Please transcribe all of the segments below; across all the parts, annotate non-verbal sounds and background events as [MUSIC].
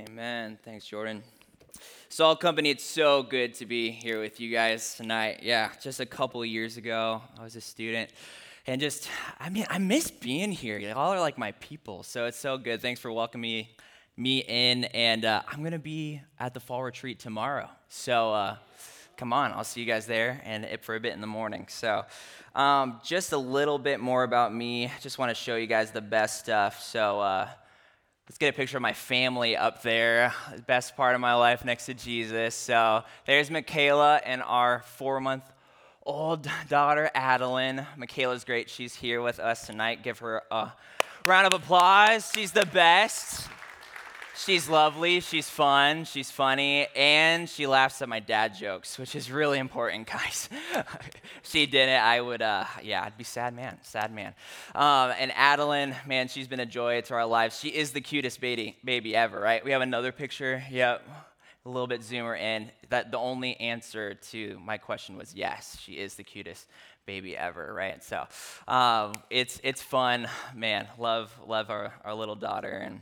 Amen. Thanks, Jordan. Salt Company, it's so good to be here with you guys tonight. Yeah, just a couple years ago, I was a student. And just, I mean, I miss being here. Y'all are like my people, so it's so good. Thanks for welcoming me, me in. And uh, I'm going to be at the fall retreat tomorrow. So uh, come on, I'll see you guys there and it for a bit in the morning. So um, just a little bit more about me. Just want to show you guys the best stuff. So, uh, Let's get a picture of my family up there. The best part of my life next to Jesus. So there's Michaela and our four month old daughter, Adeline. Michaela's great. She's here with us tonight. Give her a round of applause. She's the best. She's lovely, she's fun, she's funny, and she laughs at my dad jokes, which is really important, [LAUGHS] guys. she didn't, I would, uh, yeah, I'd be sad man, sad man. Um, and Adeline, man, she's been a joy to our lives. She is the cutest baby, baby ever, right? We have another picture. Yep, a little bit zoomer in. That the only answer to my question was yes. She is the cutest baby ever, right? So um, it's it's fun, man. Love love our, our little daughter and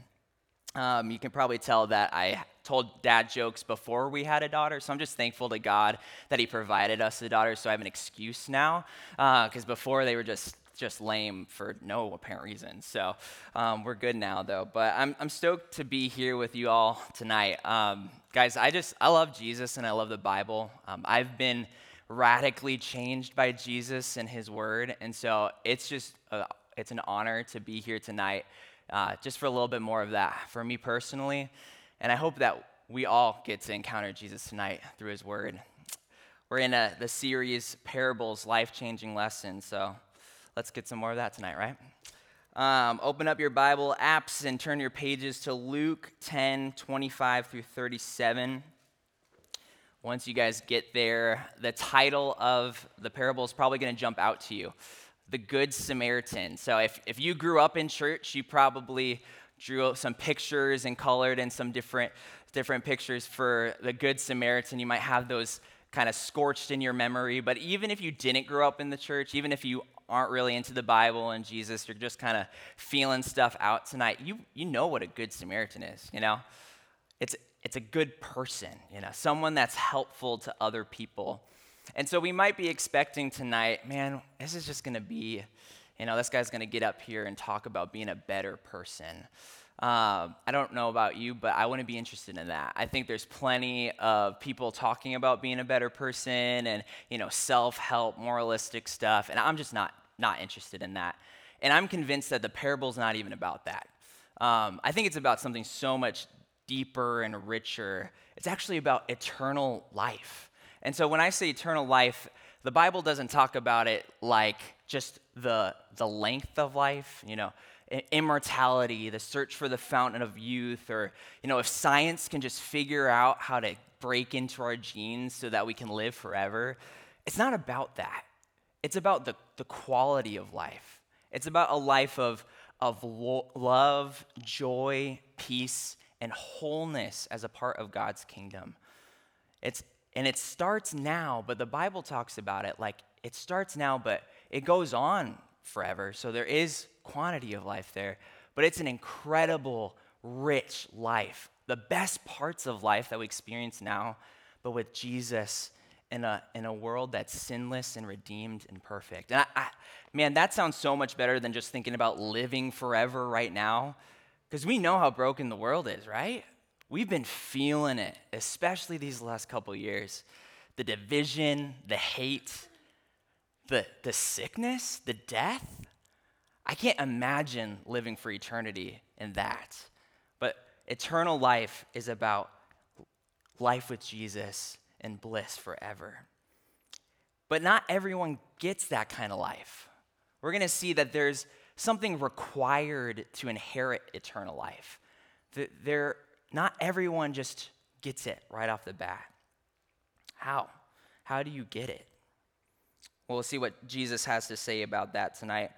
um, you can probably tell that I told dad jokes before we had a daughter, so I'm just thankful to God that He provided us a daughter, so I have an excuse now. Because uh, before they were just just lame for no apparent reason. So um, we're good now, though. But I'm I'm stoked to be here with you all tonight, um, guys. I just I love Jesus and I love the Bible. Um, I've been radically changed by Jesus and His Word, and so it's just a, it's an honor to be here tonight uh, just for a little bit more of that for me personally. And I hope that we all get to encounter Jesus tonight through his word. We're in a, the series Parables, Life Changing Lessons. So let's get some more of that tonight, right? Um, open up your Bible apps and turn your pages to Luke 10 25 through 37. Once you guys get there, the title of the parable is probably going to jump out to you the Good Samaritan. So if, if you grew up in church, you probably drew some pictures and colored in some different, different pictures for the Good Samaritan. You might have those kind of scorched in your memory. But even if you didn't grow up in the church, even if you aren't really into the Bible and Jesus, you're just kind of feeling stuff out tonight, you, you know what a Good Samaritan is, you know? It's, it's a good person, you know, someone that's helpful to other people. And so we might be expecting tonight, man, this is just going to be, you know, this guy's going to get up here and talk about being a better person. Uh, I don't know about you, but I wouldn't be interested in that. I think there's plenty of people talking about being a better person and, you know, self-help, moralistic stuff, and I'm just not not interested in that. And I'm convinced that the parable's not even about that. Um, I think it's about something so much deeper and richer. It's actually about eternal life. And so when I say eternal life, the Bible doesn't talk about it like just the, the length of life, you know, immortality, the search for the fountain of youth, or, you know, if science can just figure out how to break into our genes so that we can live forever. It's not about that. It's about the, the quality of life. It's about a life of, of lo- love, joy, peace, and wholeness as a part of God's kingdom. It's, and it starts now, but the Bible talks about it like it starts now, but it goes on forever. So there is quantity of life there, but it's an incredible, rich life. The best parts of life that we experience now, but with Jesus in a, in a world that's sinless and redeemed and perfect. And I, I, man, that sounds so much better than just thinking about living forever right now, because we know how broken the world is, right? We've been feeling it, especially these last couple years. The division, the hate, the, the sickness, the death. I can't imagine living for eternity in that. But eternal life is about life with Jesus and bliss forever. But not everyone gets that kind of life. We're going to see that there's something required to inherit eternal life. There not everyone just gets it right off the bat. How? How do you get it? Well, we'll see what Jesus has to say about that tonight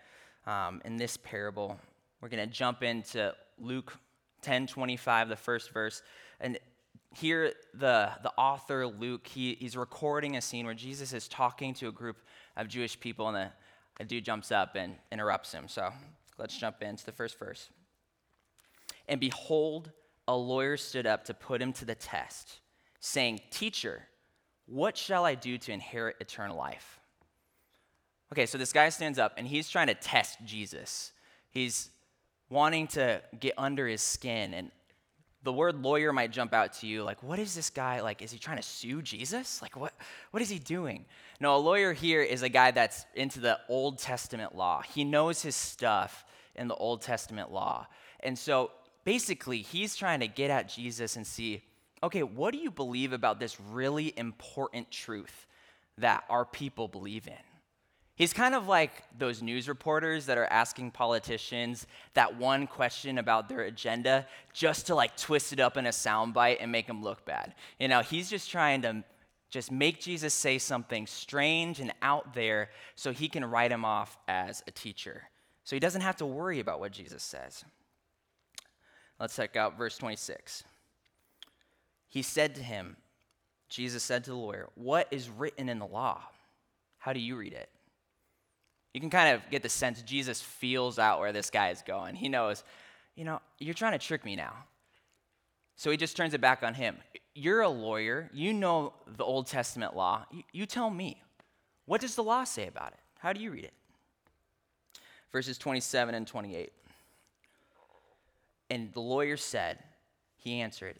um, in this parable. We're going to jump into Luke 10 25, the first verse. And here, the, the author, Luke, he, he's recording a scene where Jesus is talking to a group of Jewish people, and the, a dude jumps up and interrupts him. So let's jump into the first verse. And behold, a lawyer stood up to put him to the test, saying, Teacher, what shall I do to inherit eternal life? Okay, so this guy stands up and he's trying to test Jesus. He's wanting to get under his skin. And the word lawyer might jump out to you like, what is this guy? Like, is he trying to sue Jesus? Like, what, what is he doing? No, a lawyer here is a guy that's into the Old Testament law. He knows his stuff in the Old Testament law. And so basically, he's trying to get at Jesus and see, okay, what do you believe about this really important truth that our people believe in? He's kind of like those news reporters that are asking politicians that one question about their agenda just to like twist it up in a soundbite and make them look bad. You know, he's just trying to just make Jesus say something strange and out there so he can write him off as a teacher. So he doesn't have to worry about what Jesus says. Let's check out verse 26. He said to him, Jesus said to the lawyer, What is written in the law? How do you read it? You can kind of get the sense Jesus feels out where this guy is going. He knows, you know, you're trying to trick me now. So he just turns it back on him. You're a lawyer. You know the Old Testament law. You, tell me. What does the law say about it? How do you read it? Verses 27 and 28. And the lawyer said, He answered,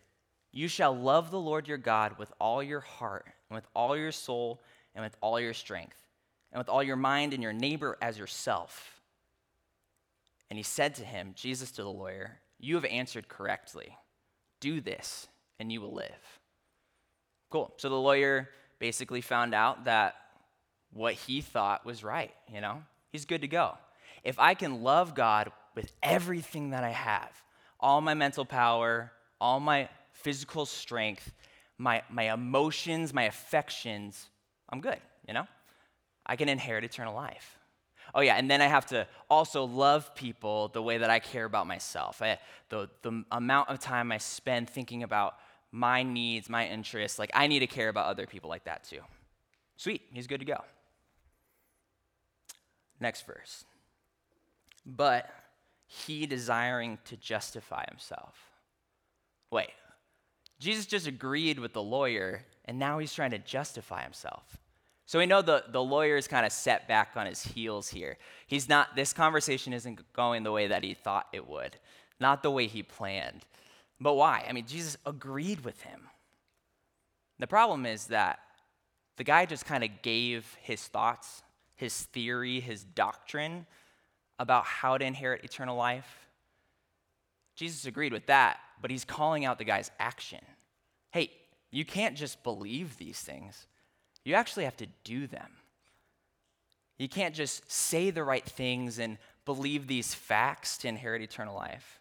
You shall love the Lord your God with all your heart, and with all your soul, and with all your strength and with all your mind and your neighbor as yourself. And he said to him, Jesus to the lawyer, You have answered correctly. Do this, and you will live. Cool. So the lawyer basically found out that what he thought was right, you know? He's good to go. If I can love God with everything that I have, all my mental power, all my physical strength, my, my emotions, my affections, I'm good, you know? I can inherit eternal life. Oh, yeah, and then I have to also love people the way that I care about myself. I, the, the amount of time I spend thinking about my needs, my interests, like I need to care about other people like that too. Sweet, he's good to go. Next verse. But he desiring to justify himself. Wait, Jesus just agreed with the lawyer, and now he's trying to justify himself. So we know the, the lawyer is kind of set back on his heels here. He's not, this conversation isn't going the way that he thought it would, not the way he planned. But why? I mean, Jesus agreed with him. The problem is that the guy just kind of gave his thoughts, his theory, his doctrine about how to inherit eternal life. Jesus agreed with that, but he's calling out the guy's action. Hey, you can't just believe these things. You actually have to do them. You can't just say the right things and believe these facts to inherit eternal life.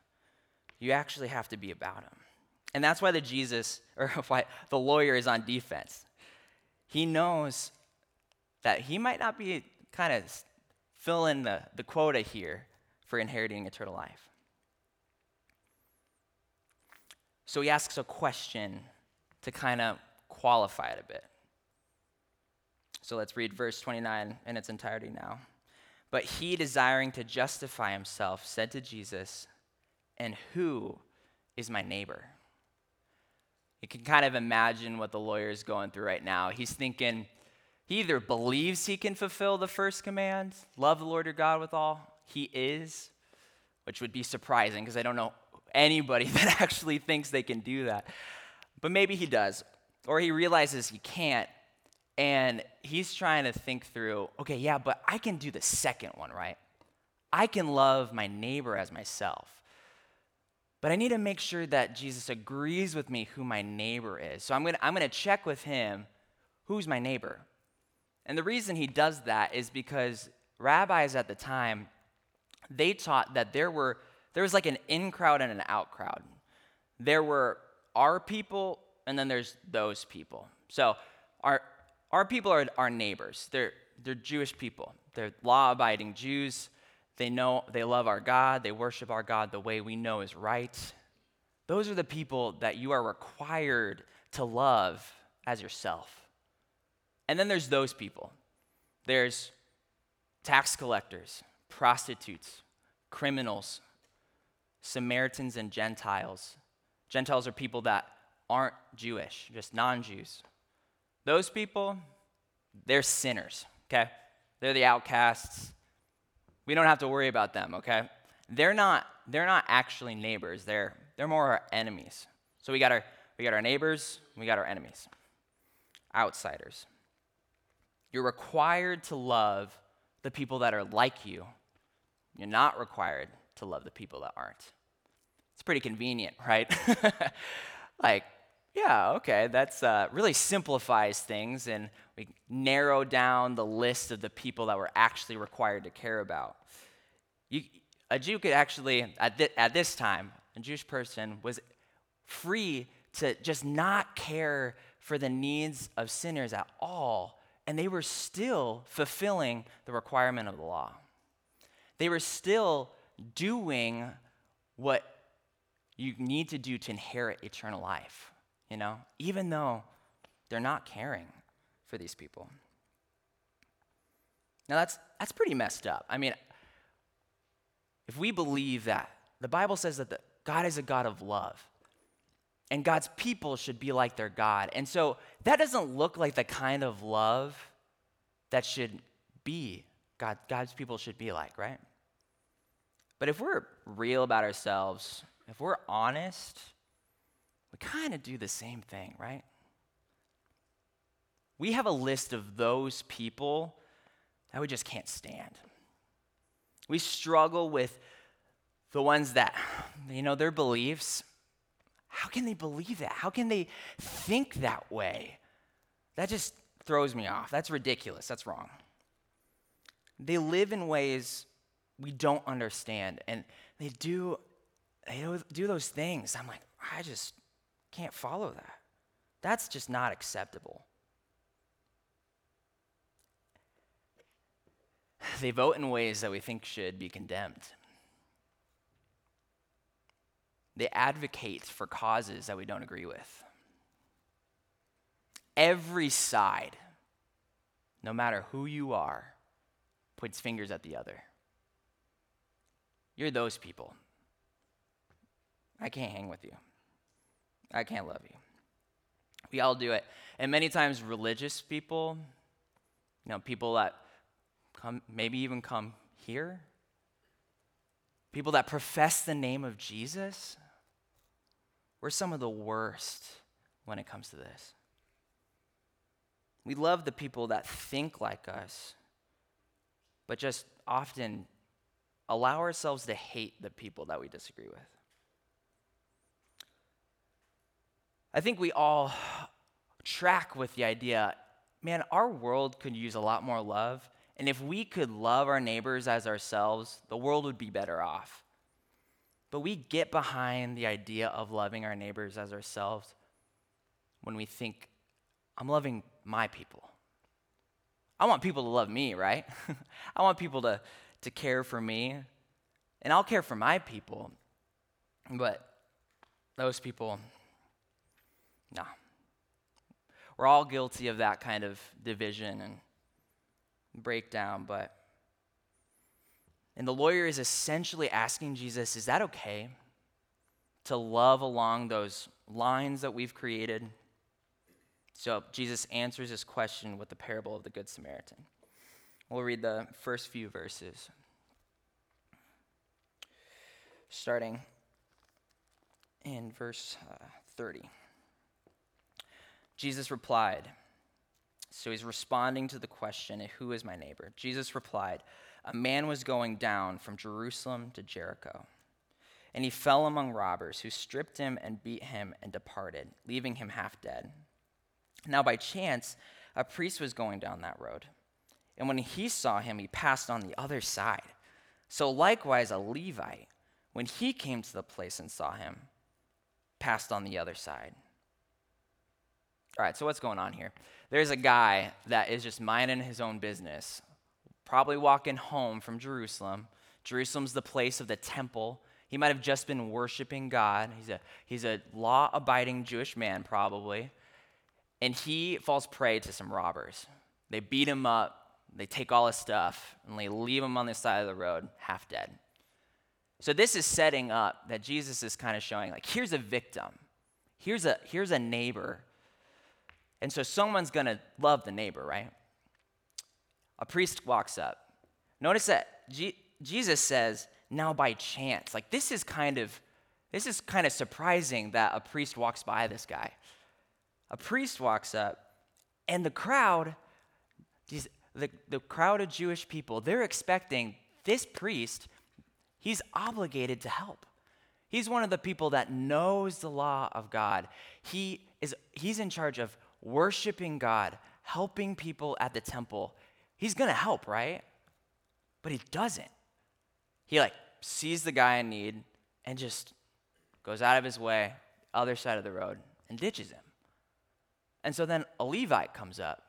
You actually have to be about them. And that's why the Jesus, [LAUGHS] or why the lawyer is on defense. He knows that he might not be kind of filling the, the quota here for inheriting eternal life. So he asks a question to kind of qualify it a bit. So let's read verse 29 in its entirety now. But he, desiring to justify himself, said to Jesus, And who is my neighbor? You can kind of imagine what the lawyer is going through right now. He's thinking, he either believes he can fulfill the first command, love the Lord your God with all he is, which would be surprising because I don't know anybody [LAUGHS] that actually thinks they can do that. But maybe he does. Or he realizes he can't and he's trying to think through, okay, yeah, but I can do the second one, right? I can love my neighbor as myself. But I need to make sure that Jesus agrees with me who my neighbor is. So I'm to I'm to check with him who's my neighbor. And the reason he does that is because rabbis at the time they taught that there were there was like an in crowd and an out crowd. There were our people and then there's those people. So our our people are our neighbors. They're, they're Jewish people. They're law abiding Jews. They know they love our God. They worship our God the way we know is right. Those are the people that you are required to love as yourself. And then there's those people. There's tax collectors, prostitutes, criminals, Samaritans and Gentiles, Gentiles are people that aren't Jewish, just non Jews. Those people, they're sinners, okay? They're the outcasts. We don't have to worry about them, okay? They're not, they're not actually neighbors. They're, they're more our enemies. So we got our, we got our neighbors, we got our enemies, outsiders. You're required to love the people that are like you. You're not required to love the people that aren't. It's pretty convenient, right? [LAUGHS] like, yeah, okay, that's uh, really simplifies things, and we narrow down the list of the people that we're actually required to care about. You, a Jew could actually, at, th- at this time, a Jewish person was free to just not care for the needs of sinners at all, and they were still fulfilling the requirement of the law. They were still doing what you need to do to inherit eternal life, you know, even though they're not caring for these people. Now that's that's pretty messed up. I mean, if we believe that the Bible says that the, God is a God of love, and God's people should be like their God, and so that doesn't look like the kind of love that should be God, God's people should be like, right? But if we're real about ourselves, if we're honest, we kind of do the same thing, right? We have a list of those people that we just can't stand. We struggle with the ones that, you know, their beliefs. How can they believe that? How can they think that way? That just throws me off. That's ridiculous. That's wrong. They live in ways we don't understand, and they do they do those things. I'm like, I just can't follow that. That's just not acceptable. They vote in ways that we think should be condemned. They advocate for causes that we don't agree with. Every side, no matter who you are, puts fingers at the other. You're those people. I can't hang with you. I can't love you. We all do it. And many times, religious people, you know, people that come, maybe even come here, people that profess the name of Jesus, we're some of the worst when it comes to this. We love the people that think like us, but just often allow ourselves to hate the people that we disagree with. I think we all track with the idea man, our world could use a lot more love. And if we could love our neighbors as ourselves, the world would be better off. But we get behind the idea of loving our neighbors as ourselves when we think, I'm loving my people. I want people to love me, right? [LAUGHS] I want people to, to care for me. And I'll care for my people. But those people, no. We're all guilty of that kind of division and breakdown, but. And the lawyer is essentially asking Jesus, is that okay to love along those lines that we've created? So Jesus answers this question with the parable of the Good Samaritan. We'll read the first few verses. Starting in verse uh, 30. Jesus replied, so he's responding to the question, Who is my neighbor? Jesus replied, A man was going down from Jerusalem to Jericho, and he fell among robbers who stripped him and beat him and departed, leaving him half dead. Now, by chance, a priest was going down that road, and when he saw him, he passed on the other side. So, likewise, a Levite, when he came to the place and saw him, passed on the other side. All right, so what's going on here? There's a guy that is just minding his own business, probably walking home from Jerusalem. Jerusalem's the place of the temple. He might have just been worshiping God. He's a, he's a law abiding Jewish man, probably. And he falls prey to some robbers. They beat him up, they take all his stuff, and they leave him on the side of the road, half dead. So this is setting up that Jesus is kind of showing like here's a victim. Here's a here's a neighbor. And so someone's going to love the neighbor, right? A priest walks up. Notice that G- Jesus says, "Now by chance." Like this is kind of this is kind of surprising that a priest walks by this guy. A priest walks up and the crowd these the, the crowd of Jewish people, they're expecting this priest He's obligated to help. He's one of the people that knows the law of God. He is he's in charge of worshiping God, helping people at the temple. He's going to help, right? But he doesn't. He like sees the guy in need and just goes out of his way, other side of the road, and ditches him. And so then a Levite comes up.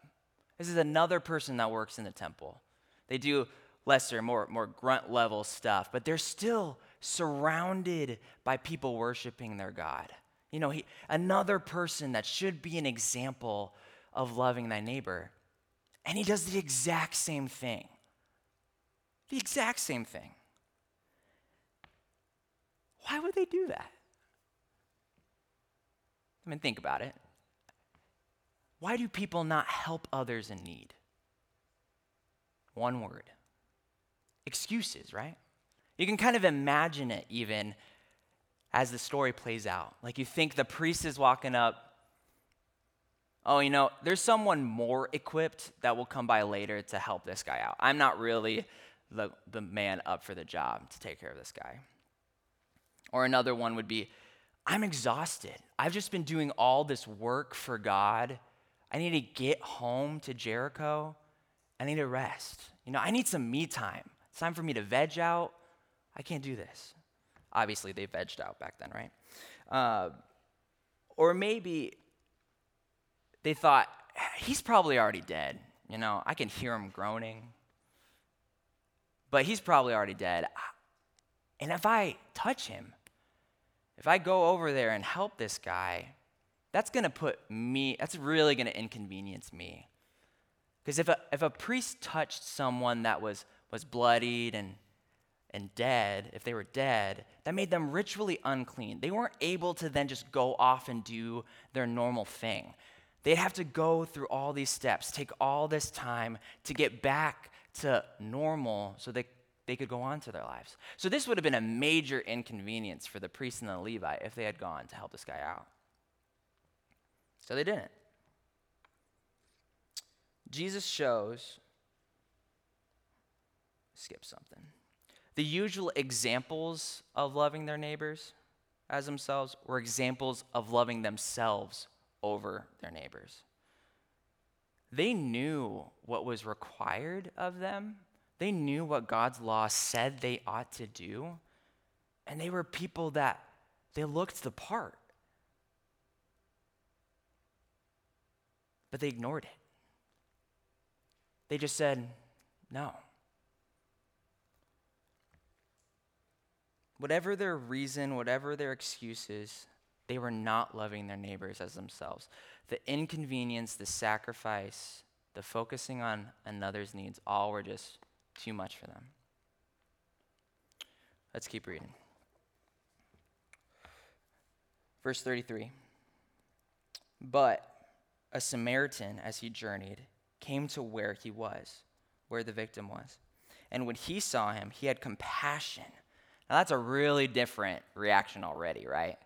This is another person that works in the temple. They do lesser, more, more grunt level stuff, but they're still surrounded by people worshiping their God. You know, he, another person that should be an example of loving thy neighbor. And he does the exact same thing. The exact same thing. Why would they do that? I mean, think about it. Why do people not help others in need? One word excuses, right? You can kind of imagine it even as the story plays out. Like you think the priest is walking up. Oh, you know, there's someone more equipped that will come by later to help this guy out. I'm not really the, the man up for the job to take care of this guy. Or another one would be I'm exhausted. I've just been doing all this work for God. I need to get home to Jericho. I need to rest. You know, I need some me time. It's time for me to veg out. I can't do this. Obviously, they vegged out back then, right? Uh, or maybe they thought, he's probably already dead. You know, I can hear him groaning. But he's probably already dead. And if I touch him, if I go over there and help this guy, that's going to put me, that's really going to inconvenience me. Because if a, if a priest touched someone that was was bloodied and, and dead, if they were dead, that made them ritually unclean. They weren't able to then just go off and do their normal thing. They'd have to go through all these steps, take all this time to get back to normal so they, they could go on to their lives. So, this would have been a major inconvenience for the priest and the Levite if they had gone to help this guy out. So, they didn't. Jesus shows skip something. The usual examples of loving their neighbors as themselves were examples of loving themselves over their neighbors. They knew what was required of them, they knew what God's law said they ought to do, and they were people that they looked the part. But they ignored it. They just said, no. Whatever their reason, whatever their excuses, they were not loving their neighbors as themselves. The inconvenience, the sacrifice, the focusing on another's needs, all were just too much for them. Let's keep reading. Verse 33 But a Samaritan, as he journeyed, came to where he was, where the victim was. And when he saw him, he had compassion now, that's a really different reaction already, right?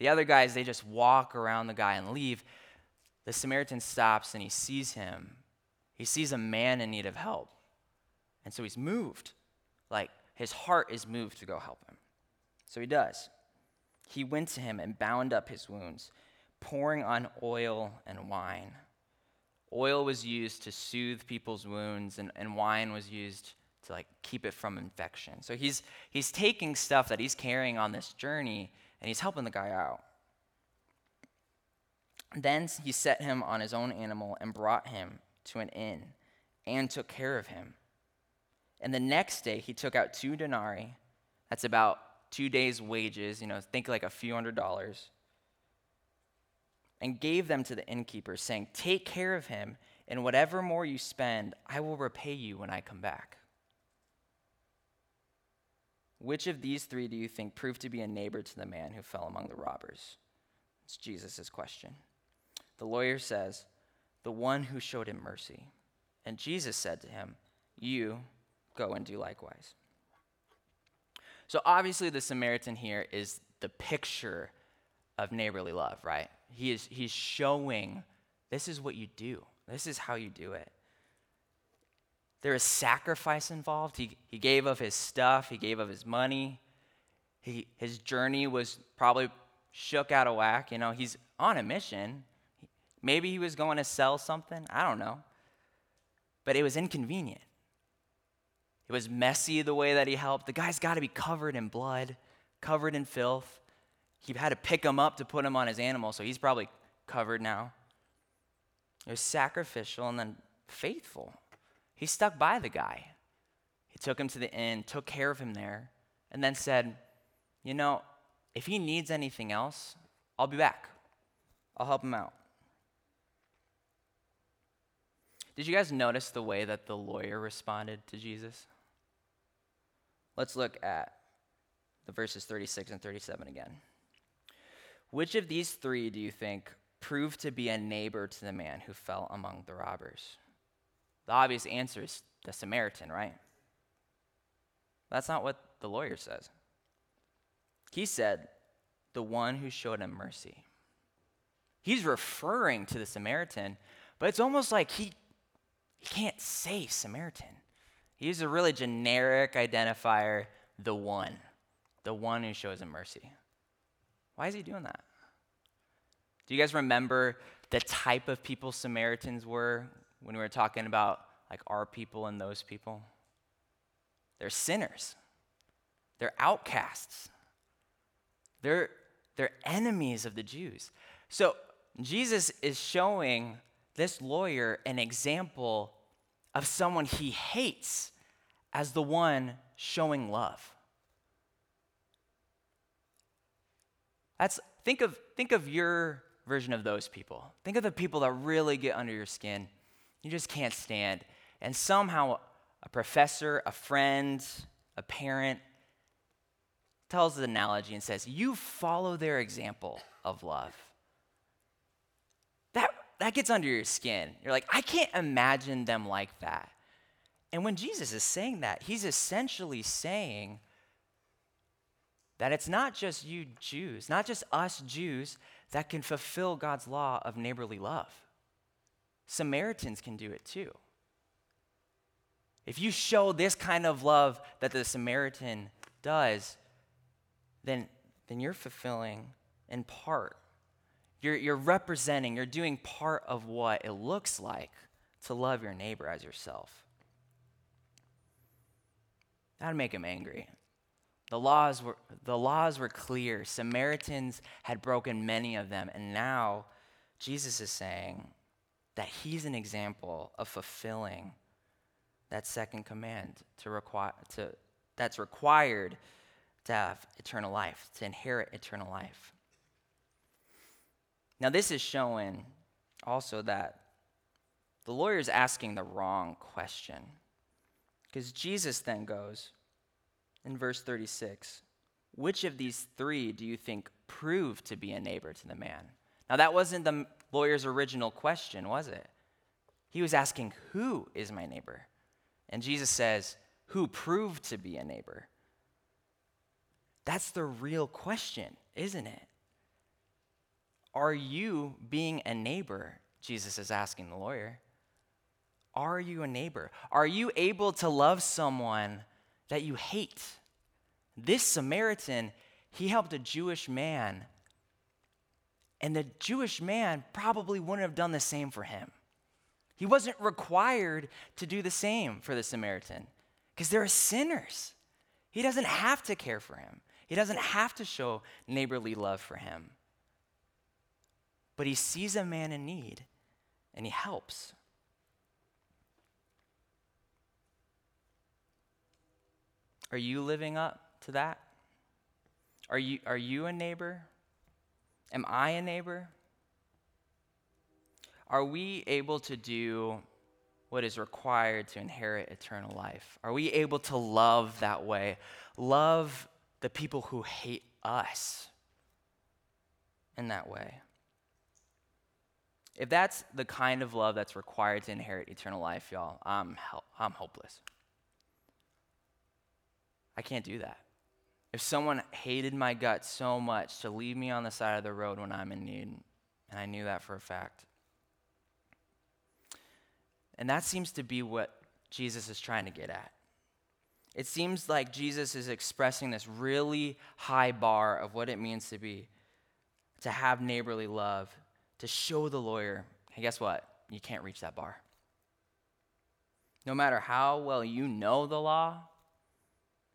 The other guys, they just walk around the guy and leave. The Samaritan stops and he sees him. He sees a man in need of help. And so he's moved. Like his heart is moved to go help him. So he does. He went to him and bound up his wounds, pouring on oil and wine. Oil was used to soothe people's wounds, and, and wine was used to like keep it from infection. So he's he's taking stuff that he's carrying on this journey and he's helping the guy out. Then he set him on his own animal and brought him to an inn and took care of him. And the next day he took out two denarii, that's about two days' wages, you know, think like a few hundred dollars, and gave them to the innkeeper, saying, Take care of him, and whatever more you spend, I will repay you when I come back. Which of these three do you think proved to be a neighbor to the man who fell among the robbers? It's Jesus' question. The lawyer says, The one who showed him mercy. And Jesus said to him, You go and do likewise. So obviously, the Samaritan here is the picture of neighborly love, right? He is, he's showing this is what you do, this is how you do it. There is sacrifice involved. He, he gave of his stuff, he gave of his money. He, his journey was probably shook out of whack. You know, he's on a mission. Maybe he was going to sell something. I don't know. But it was inconvenient. It was messy the way that he helped. The guy's got to be covered in blood, covered in filth. He had to pick him up to put him on his animal, so he's probably covered now. It was sacrificial and then faithful. He stuck by the guy. He took him to the inn, took care of him there, and then said, You know, if he needs anything else, I'll be back. I'll help him out. Did you guys notice the way that the lawyer responded to Jesus? Let's look at the verses 36 and 37 again. Which of these three do you think proved to be a neighbor to the man who fell among the robbers? The obvious answer is the Samaritan, right? That's not what the lawyer says. He said, the one who showed him mercy. He's referring to the Samaritan, but it's almost like he, he can't say Samaritan. He uses a really generic identifier, the one, the one who shows him mercy. Why is he doing that? Do you guys remember the type of people Samaritans were when we were talking about like our people and those people? They're sinners. They're outcasts. They're, they're enemies of the Jews. So Jesus is showing this lawyer an example of someone he hates as the one showing love. That's think of think of your version of those people. Think of the people that really get under your skin. You just can't stand. And somehow a professor, a friend, a parent tells the analogy and says, You follow their example of love. That, that gets under your skin. You're like, I can't imagine them like that. And when Jesus is saying that, he's essentially saying that it's not just you Jews, not just us Jews, that can fulfill God's law of neighborly love. Samaritans can do it too. If you show this kind of love that the Samaritan does, then, then you're fulfilling in part. You're, you're representing, you're doing part of what it looks like to love your neighbor as yourself. That'd make him angry. The laws were, the laws were clear. Samaritans had broken many of them, and now Jesus is saying that he's an example of fulfilling that second command to require to that's required to have eternal life, to inherit eternal life. Now, this is showing also that the lawyer is asking the wrong question. Because Jesus then goes in verse 36 Which of these three do you think proved to be a neighbor to the man? Now, that wasn't the lawyer's original question, was it? He was asking, Who is my neighbor? And Jesus says, Who proved to be a neighbor? That's the real question, isn't it? Are you being a neighbor? Jesus is asking the lawyer. Are you a neighbor? Are you able to love someone that you hate? This Samaritan, he helped a Jewish man, and the Jewish man probably wouldn't have done the same for him. He wasn't required to do the same for the Samaritan because they're sinners. He doesn't have to care for him, he doesn't have to show neighborly love for him. But he sees a man in need and he helps. Are you living up to that? Are you, are you a neighbor? Am I a neighbor? Are we able to do what is required to inherit eternal life? Are we able to love that way? Love the people who hate us in that way? If that's the kind of love that's required to inherit eternal life, y'all, I'm, hel- I'm hopeless. I can't do that. If someone hated my guts so much to leave me on the side of the road when I'm in need, and I knew that for a fact. And that seems to be what Jesus is trying to get at. It seems like Jesus is expressing this really high bar of what it means to be, to have neighborly love, to show the lawyer, hey, guess what? You can't reach that bar. No matter how well you know the law,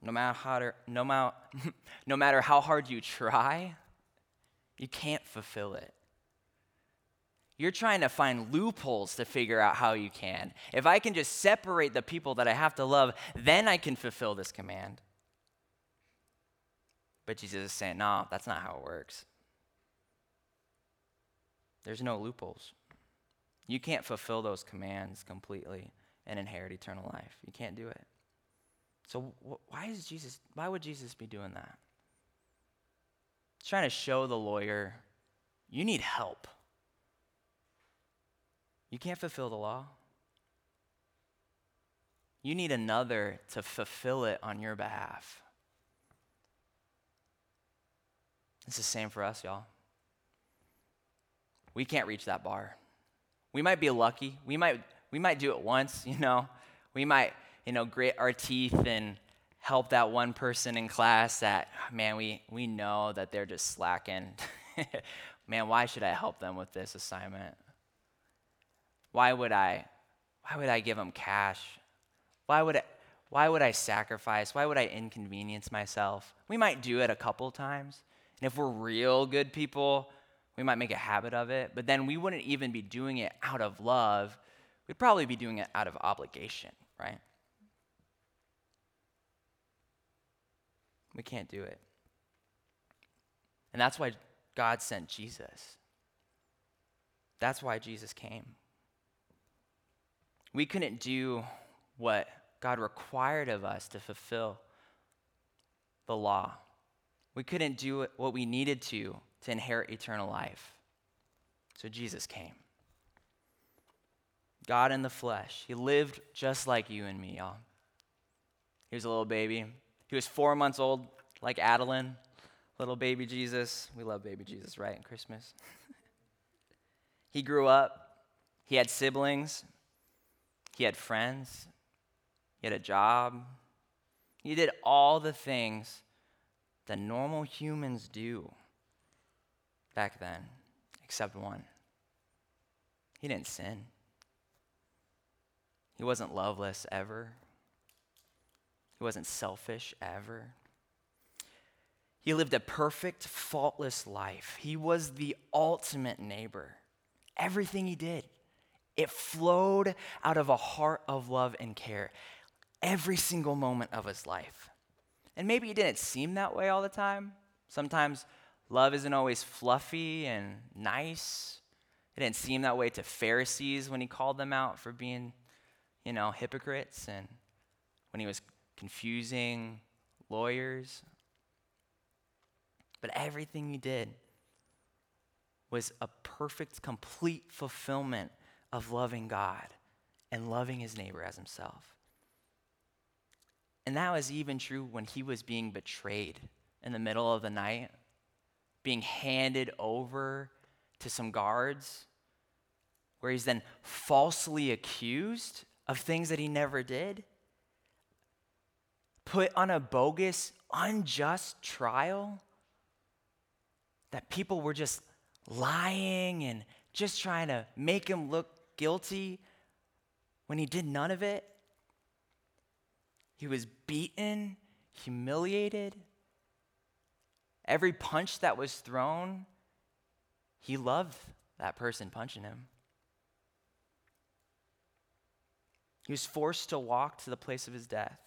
no matter how, no, matter, [LAUGHS] no matter how hard you try, you can't fulfill it. You're trying to find loopholes to figure out how you can. If I can just separate the people that I have to love, then I can fulfill this command. But Jesus is saying, no, that's not how it works. There's no loopholes. You can't fulfill those commands completely and inherit eternal life. You can't do it. So wh- why is Jesus why would Jesus be doing that? He's trying to show the lawyer you need help. You can't fulfill the law. You need another to fulfill it on your behalf. It's the same for us, y'all. We can't reach that bar. We might be lucky. We might, we might do it once, [LAUGHS] you know. We might, you know, grit our teeth and help that one person in class that, man, we, we know that they're just slacking. [LAUGHS] man, why should I help them with this assignment? Why would I, why would I give them cash? Why would I, why would I sacrifice? Why would I inconvenience myself? We might do it a couple times. And if we're real good people, we might make a habit of it, but then we wouldn't even be doing it out of love. We'd probably be doing it out of obligation, right? We can't do it. And that's why God sent Jesus. That's why Jesus came. We couldn't do what God required of us to fulfill the law. We couldn't do what we needed to to inherit eternal life. So Jesus came. God in the flesh. He lived just like you and me, y'all. He was a little baby. He was four months old, like Adeline, little baby Jesus. We love baby Jesus, right, in Christmas? [LAUGHS] he grew up. He had siblings. He had friends, he had a job. He did all the things that normal humans do back then, except one. He didn't sin. He wasn't loveless ever. He wasn't selfish ever. He lived a perfect, faultless life. He was the ultimate neighbor. Everything he did, it flowed out of a heart of love and care every single moment of his life. And maybe it didn't seem that way all the time. Sometimes love isn't always fluffy and nice. It didn't seem that way to Pharisees when he called them out for being, you know, hypocrites and when he was confusing lawyers. But everything he did was a perfect, complete fulfillment of loving God and loving his neighbor as himself. And that was even true when he was being betrayed in the middle of the night, being handed over to some guards, where he's then falsely accused of things that he never did, put on a bogus, unjust trial, that people were just lying and just trying to make him look guilty when he did none of it. He was beaten, humiliated. Every punch that was thrown, he loved that person punching him. He was forced to walk to the place of his death.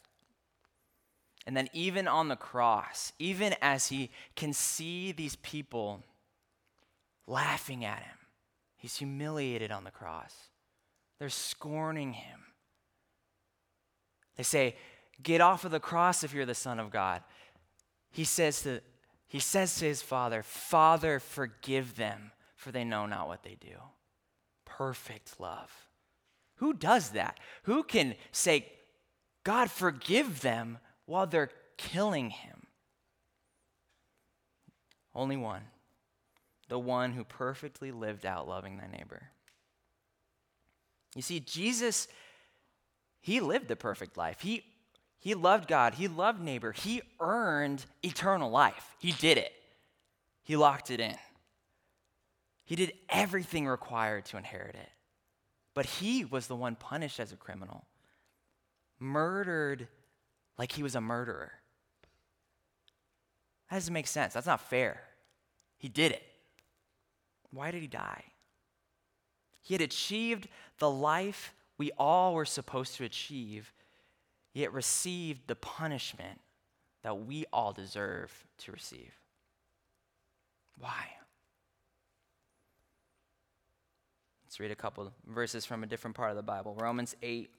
And then, even on the cross, even as he can see these people laughing at him, he's humiliated on the cross. They're scorning him. They say, Get off of the cross if you're the Son of God. He says to, he says to his Father, Father, forgive them, for they know not what they do. Perfect love. Who does that? Who can say, God, forgive them while they're killing him? Only one. The one who perfectly lived out loving thy neighbor. You see, Jesus, he lived the perfect life. He, he loved God, he loved neighbor, he earned eternal life. He did it, he locked it in. He did everything required to inherit it. But he was the one punished as a criminal, murdered like he was a murderer. That doesn't make sense. That's not fair. He did it. Why did he die? He had achieved the life we all were supposed to achieve, yet received the punishment that we all deserve to receive. Why? Let's read a couple verses from a different part of the Bible. Romans 8,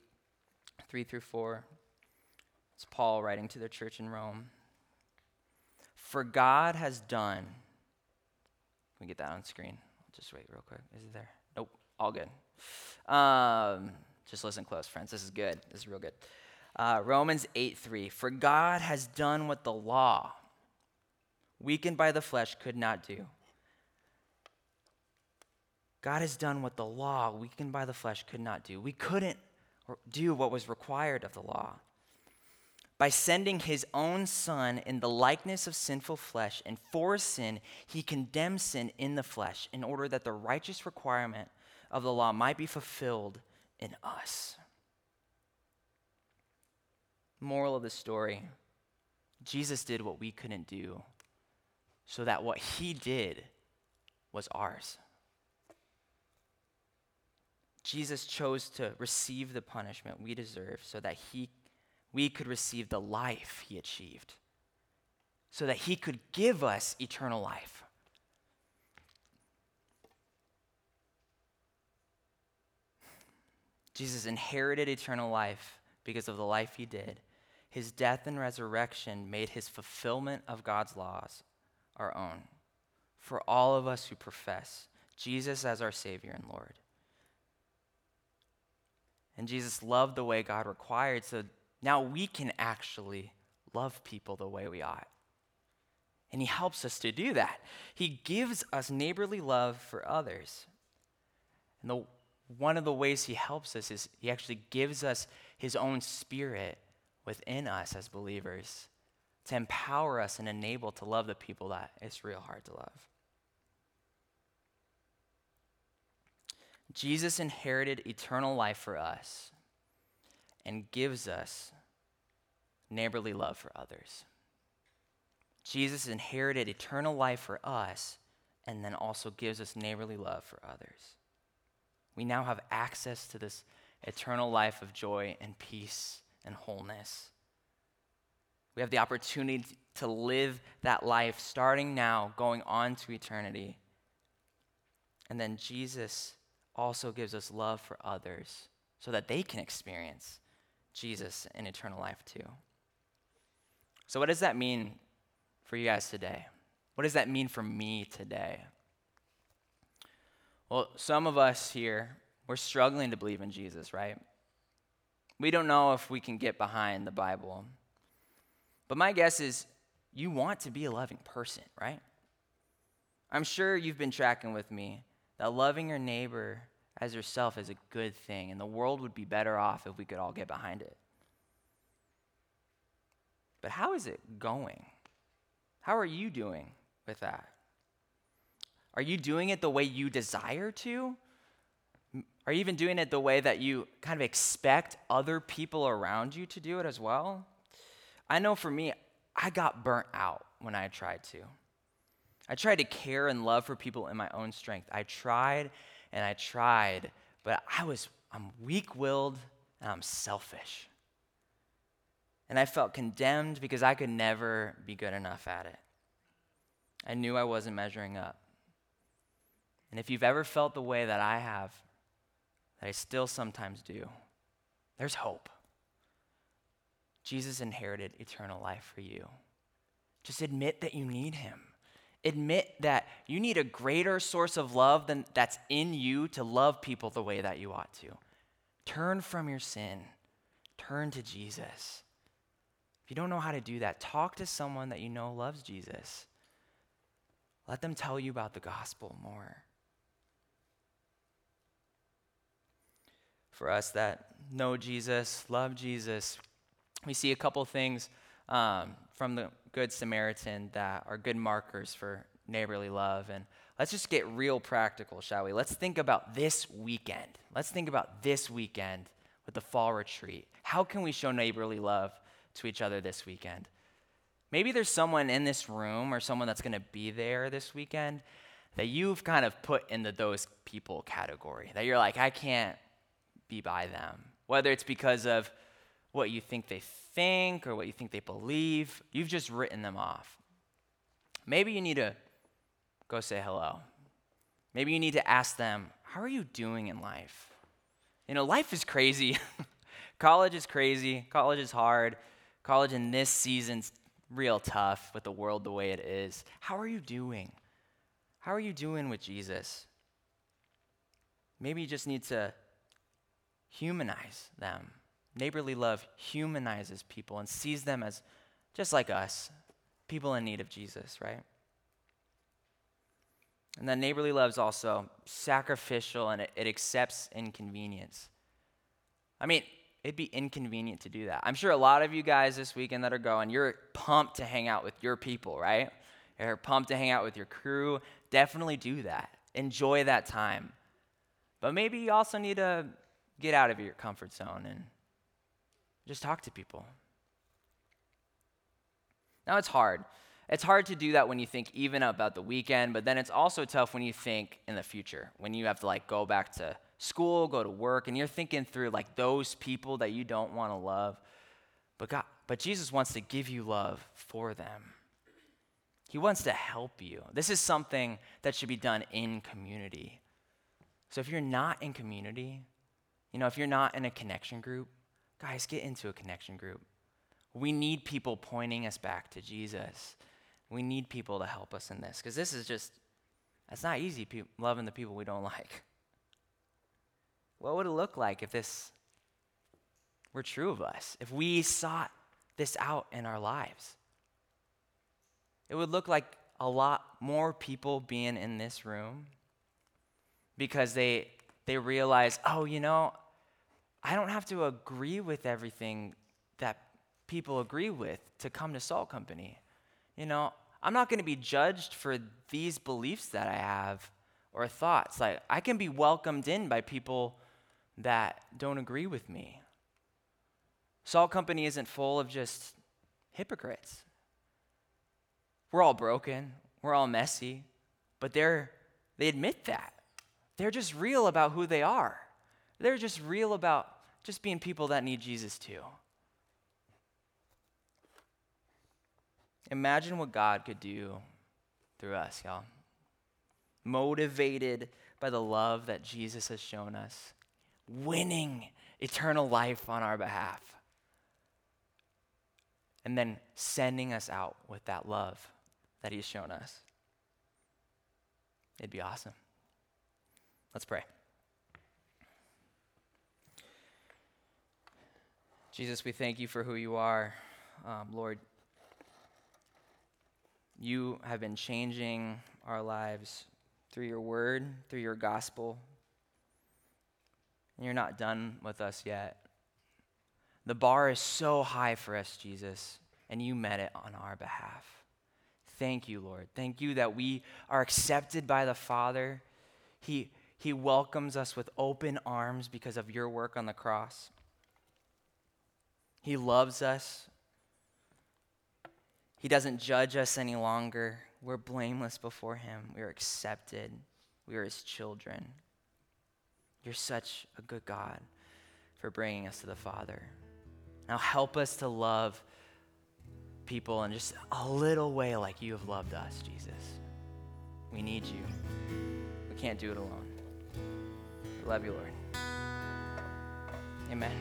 3 through 4. It's Paul writing to the church in Rome. For God has done, can we get that on screen? I'll just wait real quick. Is it there? Nope, all good. Um, just listen close, friends. This is good. This is real good. Uh, Romans 8 3. For God has done what the law, weakened by the flesh, could not do. God has done what the law, weakened by the flesh, could not do. We couldn't do what was required of the law. By sending his own son in the likeness of sinful flesh, and for sin, he condemned sin in the flesh in order that the righteous requirement of the law might be fulfilled in us. Moral of the story Jesus did what we couldn't do, so that what he did was ours. Jesus chose to receive the punishment we deserve so that he, we could receive the life he achieved, so that he could give us eternal life. Jesus inherited eternal life because of the life he did. His death and resurrection made his fulfillment of God's laws our own for all of us who profess Jesus as our Savior and Lord. And Jesus loved the way God required, so now we can actually love people the way we ought. And He helps us to do that. He gives us neighborly love for others. And the, one of the ways He helps us is He actually gives us His own Spirit within us as believers to empower us and enable to love the people that it's real hard to love. Jesus inherited eternal life for us and gives us neighborly love for others. Jesus inherited eternal life for us and then also gives us neighborly love for others. We now have access to this eternal life of joy and peace and wholeness. We have the opportunity to live that life starting now, going on to eternity. And then Jesus also gives us love for others so that they can experience Jesus in eternal life too. So, what does that mean for you guys today? What does that mean for me today? Well, some of us here, we're struggling to believe in Jesus, right? We don't know if we can get behind the Bible. But my guess is you want to be a loving person, right? I'm sure you've been tracking with me that loving your neighbor as yourself is a good thing, and the world would be better off if we could all get behind it. But how is it going? How are you doing with that? Are you doing it the way you desire to? Are you even doing it the way that you kind of expect other people around you to do it as well? I know for me, I got burnt out when I tried to. I tried to care and love for people in my own strength. I tried and I tried, but I was I'm weak-willed and I'm selfish. And I felt condemned because I could never be good enough at it. I knew I wasn't measuring up. And if you've ever felt the way that I have, that I still sometimes do, there's hope. Jesus inherited eternal life for you. Just admit that you need him. Admit that you need a greater source of love than that's in you to love people the way that you ought to. Turn from your sin. Turn to Jesus. If you don't know how to do that, talk to someone that you know loves Jesus. Let them tell you about the gospel more. For us that know Jesus, love Jesus, we see a couple things um, from the Good Samaritan that are good markers for neighborly love. And let's just get real practical, shall we? Let's think about this weekend. Let's think about this weekend with the fall retreat. How can we show neighborly love to each other this weekend? Maybe there's someone in this room or someone that's going to be there this weekend that you've kind of put into those people category, that you're like, I can't be by them. Whether it's because of what you think they think or what you think they believe. You've just written them off. Maybe you need to go say hello. Maybe you need to ask them, How are you doing in life? You know, life is crazy. [LAUGHS] College is crazy. College is hard. College in this season's real tough with the world the way it is. How are you doing? How are you doing with Jesus? Maybe you just need to humanize them. Neighborly love humanizes people and sees them as just like us, people in need of Jesus, right? And then neighborly love is also sacrificial and it, it, accepts inconvenience. I mean, it'd be inconvenient to do that. I'm sure a lot of you guys this weekend that are going, you're pumped to hang out with your people, right? You're pumped to hang out with your crew. Definitely do that. Enjoy that time. But maybe you also need to get out of your comfort zone and just talk to people. Now, it's hard. It's hard to do that when you think even about the weekend, but then it's also tough when you think in the future, when you have to like go back to school, go to work, and you're thinking through like those people that you don't want to love. But God, but Jesus wants to give you love for them. He wants to help you. This is something that should be done in community. So if you're not in community, you know, if you're not in a connection group, Guys, get into a connection group. We need people pointing us back to Jesus. We need people to help us in this because this is just, it's not easy pe- loving the people we don't like. What would it look like if this were true of us? If we sought this out in our lives? It would look like a lot more people being in this room because they, they realize, oh, you know, I don't have to agree with everything that people agree with to come to Salt Company. You know, I'm not going to be judged for these beliefs that I have or thoughts. Like, I can be welcomed in by people that don't agree with me. Salt Company isn't full of just hypocrites. We're all broken, we're all messy, but they're, they admit that. They're just real about who they are. They're just real about just being people that need Jesus too. Imagine what God could do through us, y'all. Motivated by the love that Jesus has shown us, winning eternal life on our behalf, and then sending us out with that love that He's shown us. It'd be awesome. Let's pray. Jesus, we thank you for who you are. Um, Lord, you have been changing our lives through your word, through your gospel. And you're not done with us yet. The bar is so high for us, Jesus, and you met it on our behalf. Thank you, Lord. Thank you that we are accepted by the Father. He, he welcomes us with open arms because of your work on the cross. He loves us. He doesn't judge us any longer. We're blameless before Him. We are accepted. We are His children. You're such a good God for bringing us to the Father. Now help us to love people in just a little way like you have loved us, Jesus. We need you. We can't do it alone. We love you, Lord. Amen.